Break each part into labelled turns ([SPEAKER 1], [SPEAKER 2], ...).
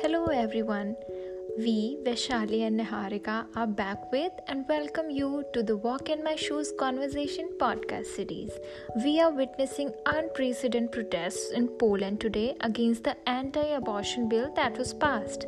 [SPEAKER 1] Hello everyone. We, Vaishali and Niharika, are back with and welcome you to the Walk in My Shoes Conversation podcast series. We are witnessing unprecedented protests in Poland today against the anti abortion bill that was passed.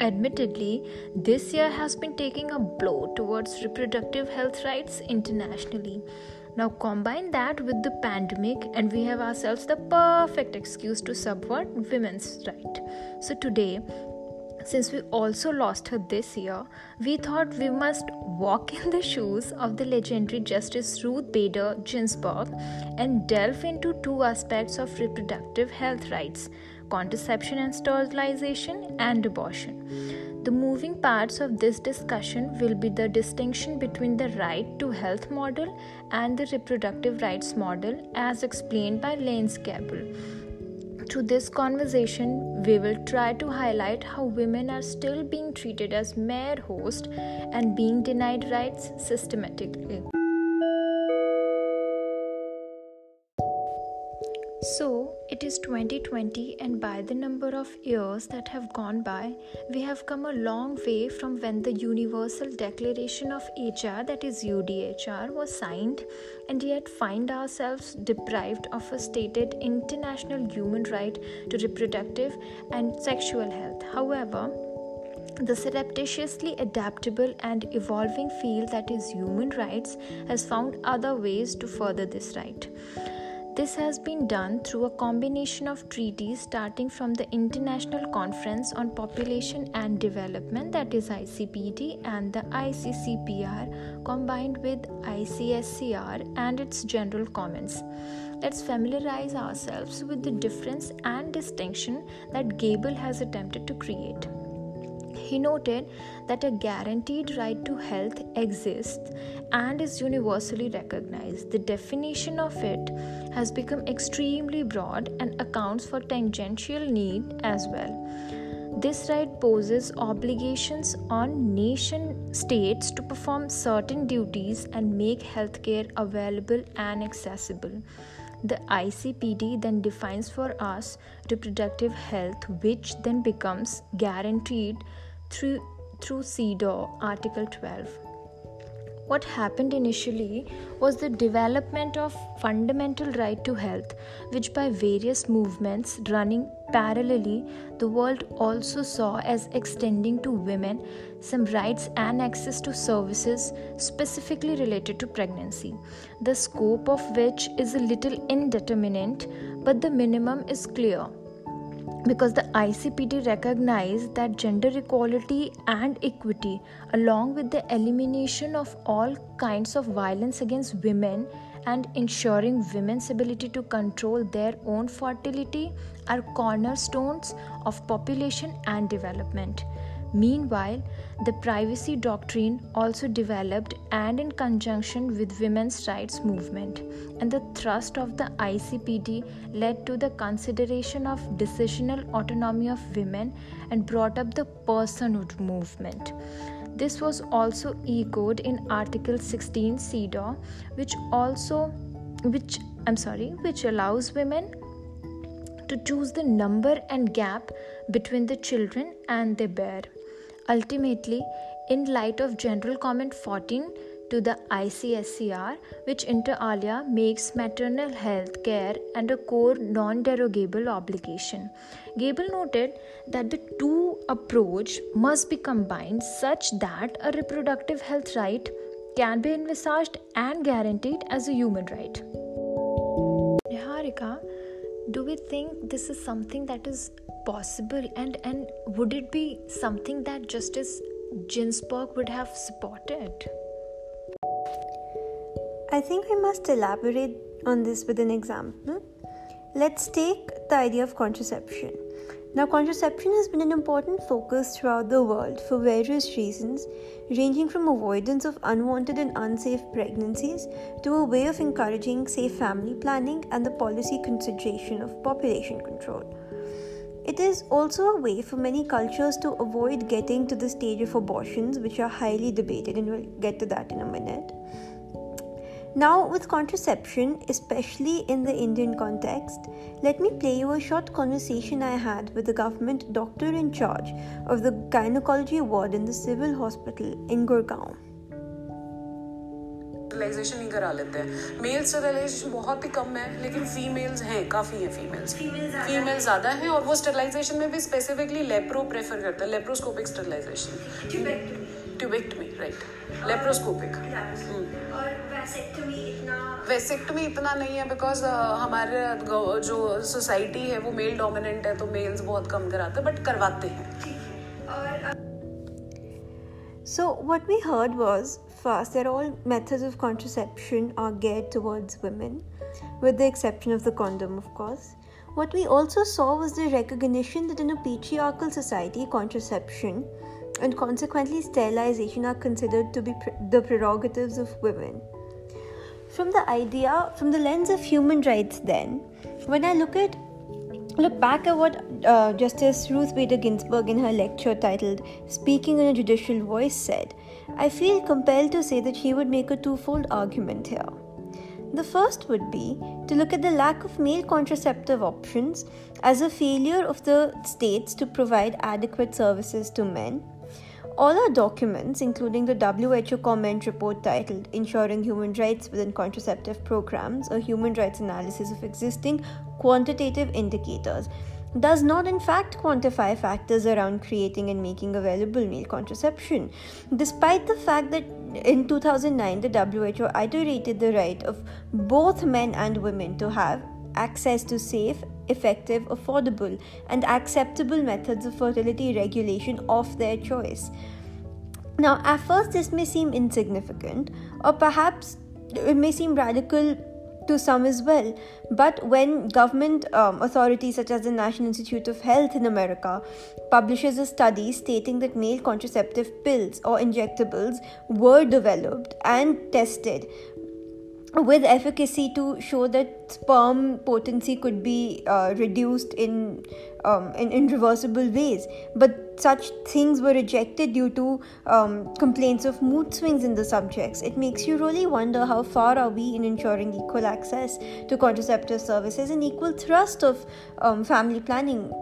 [SPEAKER 1] Admittedly, this year has been taking a blow towards reproductive health rights internationally. Now, combine that with the pandemic, and we have ourselves the perfect excuse to subvert women's right. So, today, since we also lost her this year, we thought we must walk in the shoes of the legendary Justice Ruth Bader Ginsburg and delve into two aspects of reproductive health rights contraception and sterilization, and abortion. The moving parts of this discussion will be the distinction between the right to health model and the reproductive rights model as explained by Lance Gable. Through this conversation, we will try to highlight how women are still being treated as mere hosts and being denied rights systematically. So, it is 2020, and by the number of years that have gone by, we have come a long way from when the Universal Declaration of HR, that is UDHR, was signed, and yet find ourselves deprived of a stated international human right to reproductive and sexual health. However, the surreptitiously adaptable and evolving field that is human rights has found other ways to further this right. This has been done through a combination of treaties starting from the International Conference on Population and Development, that is ICPD, and the ICCPR combined with ICSCR and its general comments. Let's familiarize ourselves with the difference and distinction that Gable has attempted to create. He noted that a guaranteed right to health exists and is universally recognized. The definition of it has become extremely broad and accounts for tangential need as well. This right poses obligations on nation states to perform certain duties and make healthcare available and accessible. The ICPD then defines for us reproductive health, which then becomes guaranteed through, through CEDAW Article 12. What happened initially was the development of fundamental right to health, which by various movements running parallelly, the world also saw as extending to women some rights and access to services specifically related to pregnancy, the scope of which is a little indeterminate, but the minimum is clear because the ICPD recognized that gender equality and equity, along with the elimination of all kinds of violence against women and ensuring women's ability to control their own fertility, are cornerstones of population and development. Meanwhile, the privacy doctrine also developed and in conjunction with women's rights movement and the thrust of the ICPD led to the consideration of decisional autonomy of women and brought up the personhood movement. This was also echoed in Article 16 CEDAW, which also which I'm sorry, which allows women to choose the number and gap between the children and they bear. Ultimately, in light of General Comment 14 to the ICSCR, which inter alia makes maternal health care and a core non derogable obligation. Gable noted that the two approach must be combined such that a reproductive health right can be envisaged and guaranteed as a human right. Niharika, do we think this is something that is possible? And and would it be something that justice ginsburg would have supported?
[SPEAKER 2] I think we must elaborate on this with an example. Let's take the idea of contraception now, contraception has been an important focus throughout the world for various reasons, ranging from avoidance of unwanted and unsafe pregnancies to a way of encouraging safe family planning and the policy consideration of population control. It is also a way for many cultures to avoid getting to the stage of abortions, which are highly debated, and we'll get to that in a minute. Now, with contraception, especially in the Indian context, let me play you a short conversation I had with the government doctor in charge of the gynecology ward in the civil hospital in Gurgaon.
[SPEAKER 3] Sterilization नहीं करा लेते हैं mail sterilization बहुत ही कम है लेकिन females हैं काफ़ी हैं फीमेल्स फीमेल ज़्यादा हैं और वो स्टरलाइजेशन में भी स्पेसिफिकली लेप्रो प्रेफर करते हैं laparoscopic sterilization tubectomy right laparoscopic vasectomy इतना नहीं है बिकॉज uh, हमारे जो सोसाइटी है वो मेल डोमिनेंट है तो मेल्स बहुत कम कराते हैं बट करवाते हैं
[SPEAKER 2] So, what we heard was first that all methods of contraception are geared towards women, with the exception of the condom, of course. What we also saw was the recognition that in a patriarchal society, contraception and consequently sterilization are considered to be the prerogatives of women. From the idea, from the lens of human rights, then, when I look at look back at what uh, Justice Ruth Bader Ginsburg in her lecture titled Speaking in a Judicial Voice said, I feel compelled to say that she would make a twofold argument here. The first would be to look at the lack of male contraceptive options as a failure of the states to provide adequate services to men all our documents, including the WHO comment report titled Ensuring Human Rights Within Contraceptive Programs, a human rights analysis of existing quantitative indicators, does not in fact quantify factors around creating and making available male contraception, despite the fact that in 2009 the WHO iterated the right of both men and women to have access to safe, effective, affordable, and acceptable methods of fertility regulation of their choice. Now, at first, this may seem insignificant, or perhaps it may seem radical to some as well. But when government um, authorities such as the National Institute of Health in America publishes a study stating that male contraceptive pills or injectables were developed and tested with efficacy to show that sperm potency could be uh, reduced in, um, in, in reversible ways. But such things were rejected due to um, complaints of mood swings in the subjects. It makes you really wonder how far are we in ensuring equal access to contraceptive services and equal thrust of um, family planning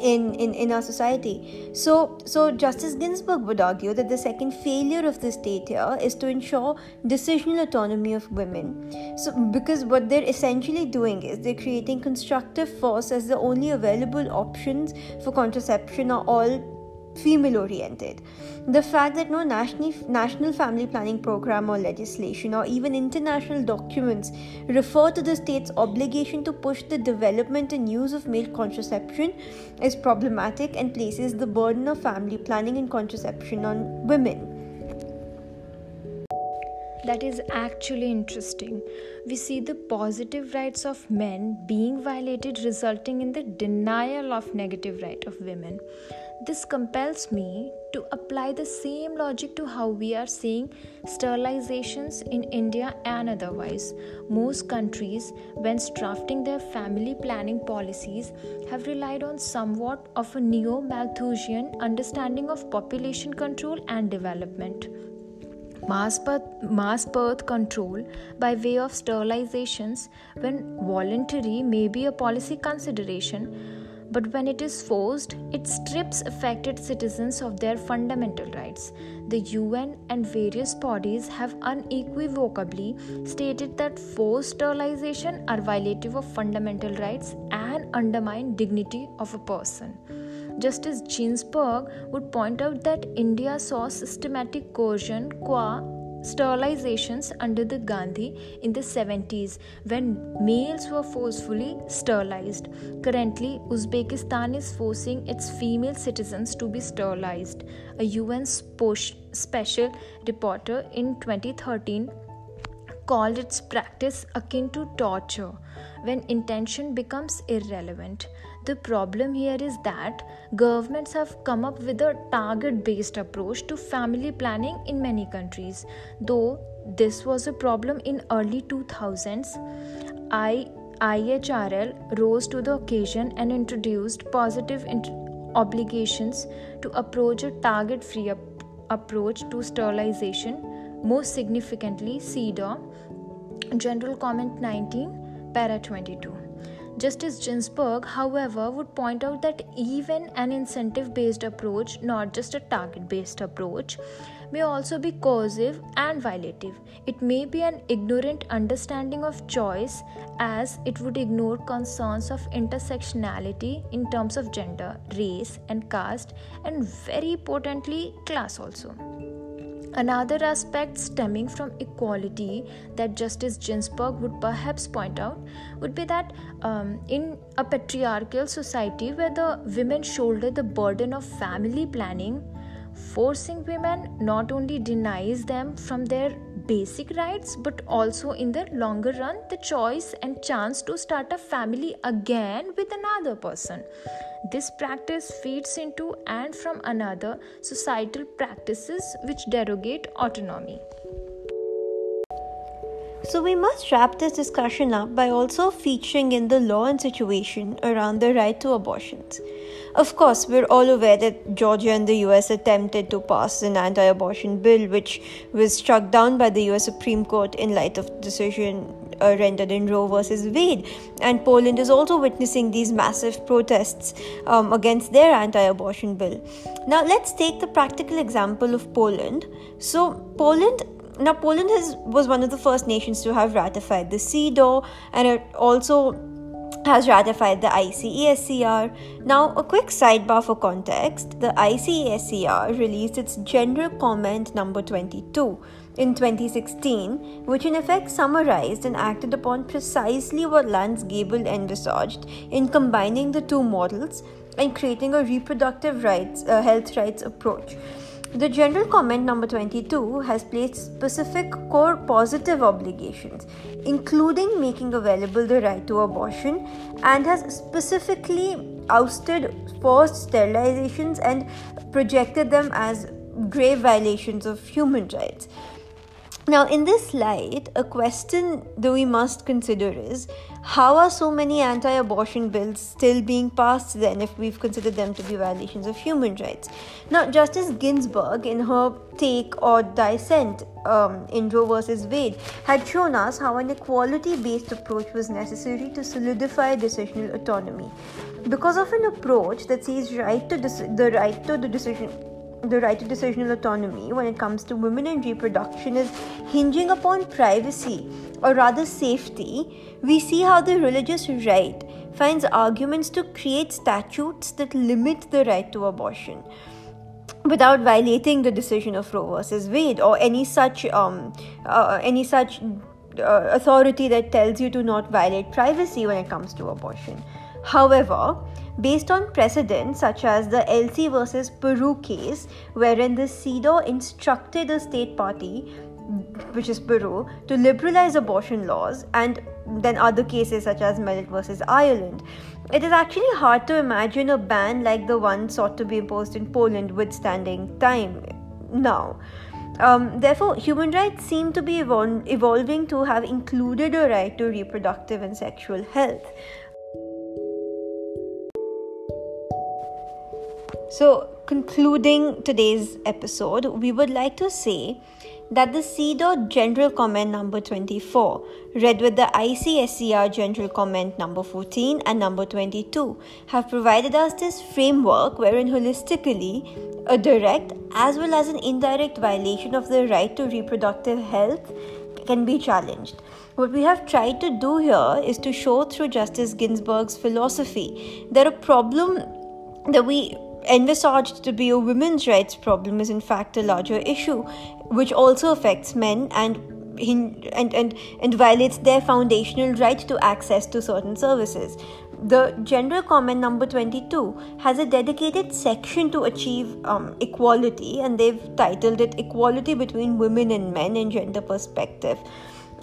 [SPEAKER 2] in, in, in our society. So, so Justice Ginsburg would argue that the second failure of the state here is to ensure decisional autonomy of women. So, because what they're essentially doing is they're creating constructive force as the only available options for contraception are all female oriented. The fact that no national, national family planning program or legislation or even international documents refer to the state's obligation to push the development and use of male contraception is problematic and places the burden of family planning and contraception on women.
[SPEAKER 1] That is actually interesting. We see the positive rights of men being violated, resulting in the denial of negative right of women. This compels me to apply the same logic to how we are seeing sterilizations in India and otherwise. Most countries, when drafting their family planning policies, have relied on somewhat of a neo Malthusian understanding of population control and development. Mass birth, mass birth control by way of sterilizations, when voluntary, may be a policy consideration but when it is forced, it strips affected citizens of their fundamental rights. The UN and various bodies have unequivocally stated that forced sterilization are violative of fundamental rights and undermine dignity of a person. Justice Ginsburg would point out that India saw systematic coercion qua sterilizations under the Gandhi in the 70s when males were forcefully sterilized. Currently, Uzbekistan is forcing its female citizens to be sterilized. A UN special reporter in 2013 called its practice akin to torture when intention becomes irrelevant. The problem here is that governments have come up with a target based approach to family planning in many countries. Though this was a problem in early 2000s, I, IHRL rose to the occasion and introduced positive int- obligations to approach a target free ap- approach to sterilization, most significantly CEDAW General Comment 19, Para 22. Justice Ginsburg, however, would point out that even an incentive based approach, not just a target based approach, may also be coercive and violative. It may be an ignorant understanding of choice as it would ignore concerns of intersectionality in terms of gender, race, and caste, and very importantly, class also. Another aspect stemming from equality that Justice Ginsburg would perhaps point out would be that um, in a patriarchal society where the women shoulder the burden of family planning, forcing women not only denies them from their basic rights but also in the longer run the choice and chance to start a family again with another person. This practice feeds into and from another societal practices which derogate autonomy
[SPEAKER 2] so, we must wrap this discussion up by also featuring in the law and situation around the right to abortions. Of course, we're all aware that Georgia and the US attempted to pass an anti abortion bill, which was struck down by the US Supreme Court in light of decision uh, rendered in Roe versus Wade. And Poland is also witnessing these massive protests um, against their anti abortion bill. Now, let's take the practical example of Poland. So, Poland now, Poland has, was one of the first nations to have ratified the CEDAW and it also has ratified the ICESCR. Now, a quick sidebar for context the ICESCR released its General Comment number 22 in 2016, which in effect summarized and acted upon precisely what Lance Gable envisaged in combining the two models and creating a reproductive rights, uh, health rights approach. The general comment number 22 has placed specific core positive obligations, including making available the right to abortion, and has specifically ousted forced sterilizations and projected them as grave violations of human rights. Now, in this light, a question that we must consider is how are so many anti abortion bills still being passed then if we've considered them to be violations of human rights? Now, Justice Ginsburg, in her take or dissent um, in Roe versus Wade, had shown us how an equality based approach was necessary to solidify decisional autonomy. Because of an approach that sees right to the right to the decision the right to decisional autonomy when it comes to women and reproduction is hinging upon privacy or rather safety, we see how the religious right finds arguments to create statutes that limit the right to abortion without violating the decision of Roe versus Wade or any such um, uh, any such uh, authority that tells you to not violate privacy when it comes to abortion. However, based on precedents such as the LC versus Peru case, wherein the CEDAW instructed the state party, which is Peru, to liberalize abortion laws, and then other cases such as Mellet versus Ireland. It is actually hard to imagine a ban like the one sought to be imposed in Poland withstanding time now. Um, therefore, human rights seem to be evol- evolving to have included a right to reproductive and sexual health. So, concluding today's episode, we would like to say that the CEDAW General Comment number 24, read with the ICSCR General Comment number 14 and number 22, have provided us this framework wherein holistically a direct as well as an indirect violation of the right to reproductive health can be challenged. What we have tried to do here is to show through Justice Ginsburg's philosophy that a problem that we envisaged to be a women's rights problem is in fact a larger issue, which also affects men and and, and, and violates their foundational right to access to certain services. The general comment number 22 has a dedicated section to achieve um, equality, and they've titled it Equality Between Women and Men in Gender Perspective.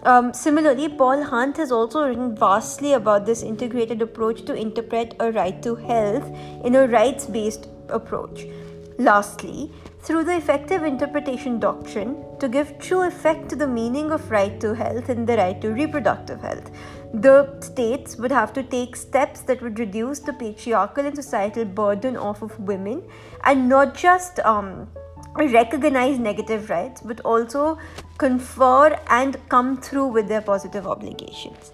[SPEAKER 2] Um, similarly, Paul Hunt has also written vastly about this integrated approach to interpret a right to health in a rights based approach. Lastly, through the effective interpretation doctrine, to give true effect to the meaning of right to health and the right to reproductive health, the states would have to take steps that would reduce the patriarchal and societal burden off of women and not just um, recognize negative rights but also confer and come through with their positive obligations.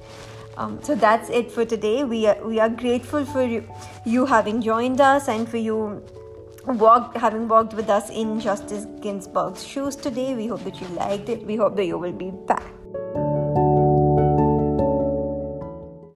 [SPEAKER 2] Um, so that's it for today. We are, we are grateful for you, you having joined us and for you walked having walked with us in Justice Ginsburg's shoes today. We hope that you liked it. We hope that you will be back.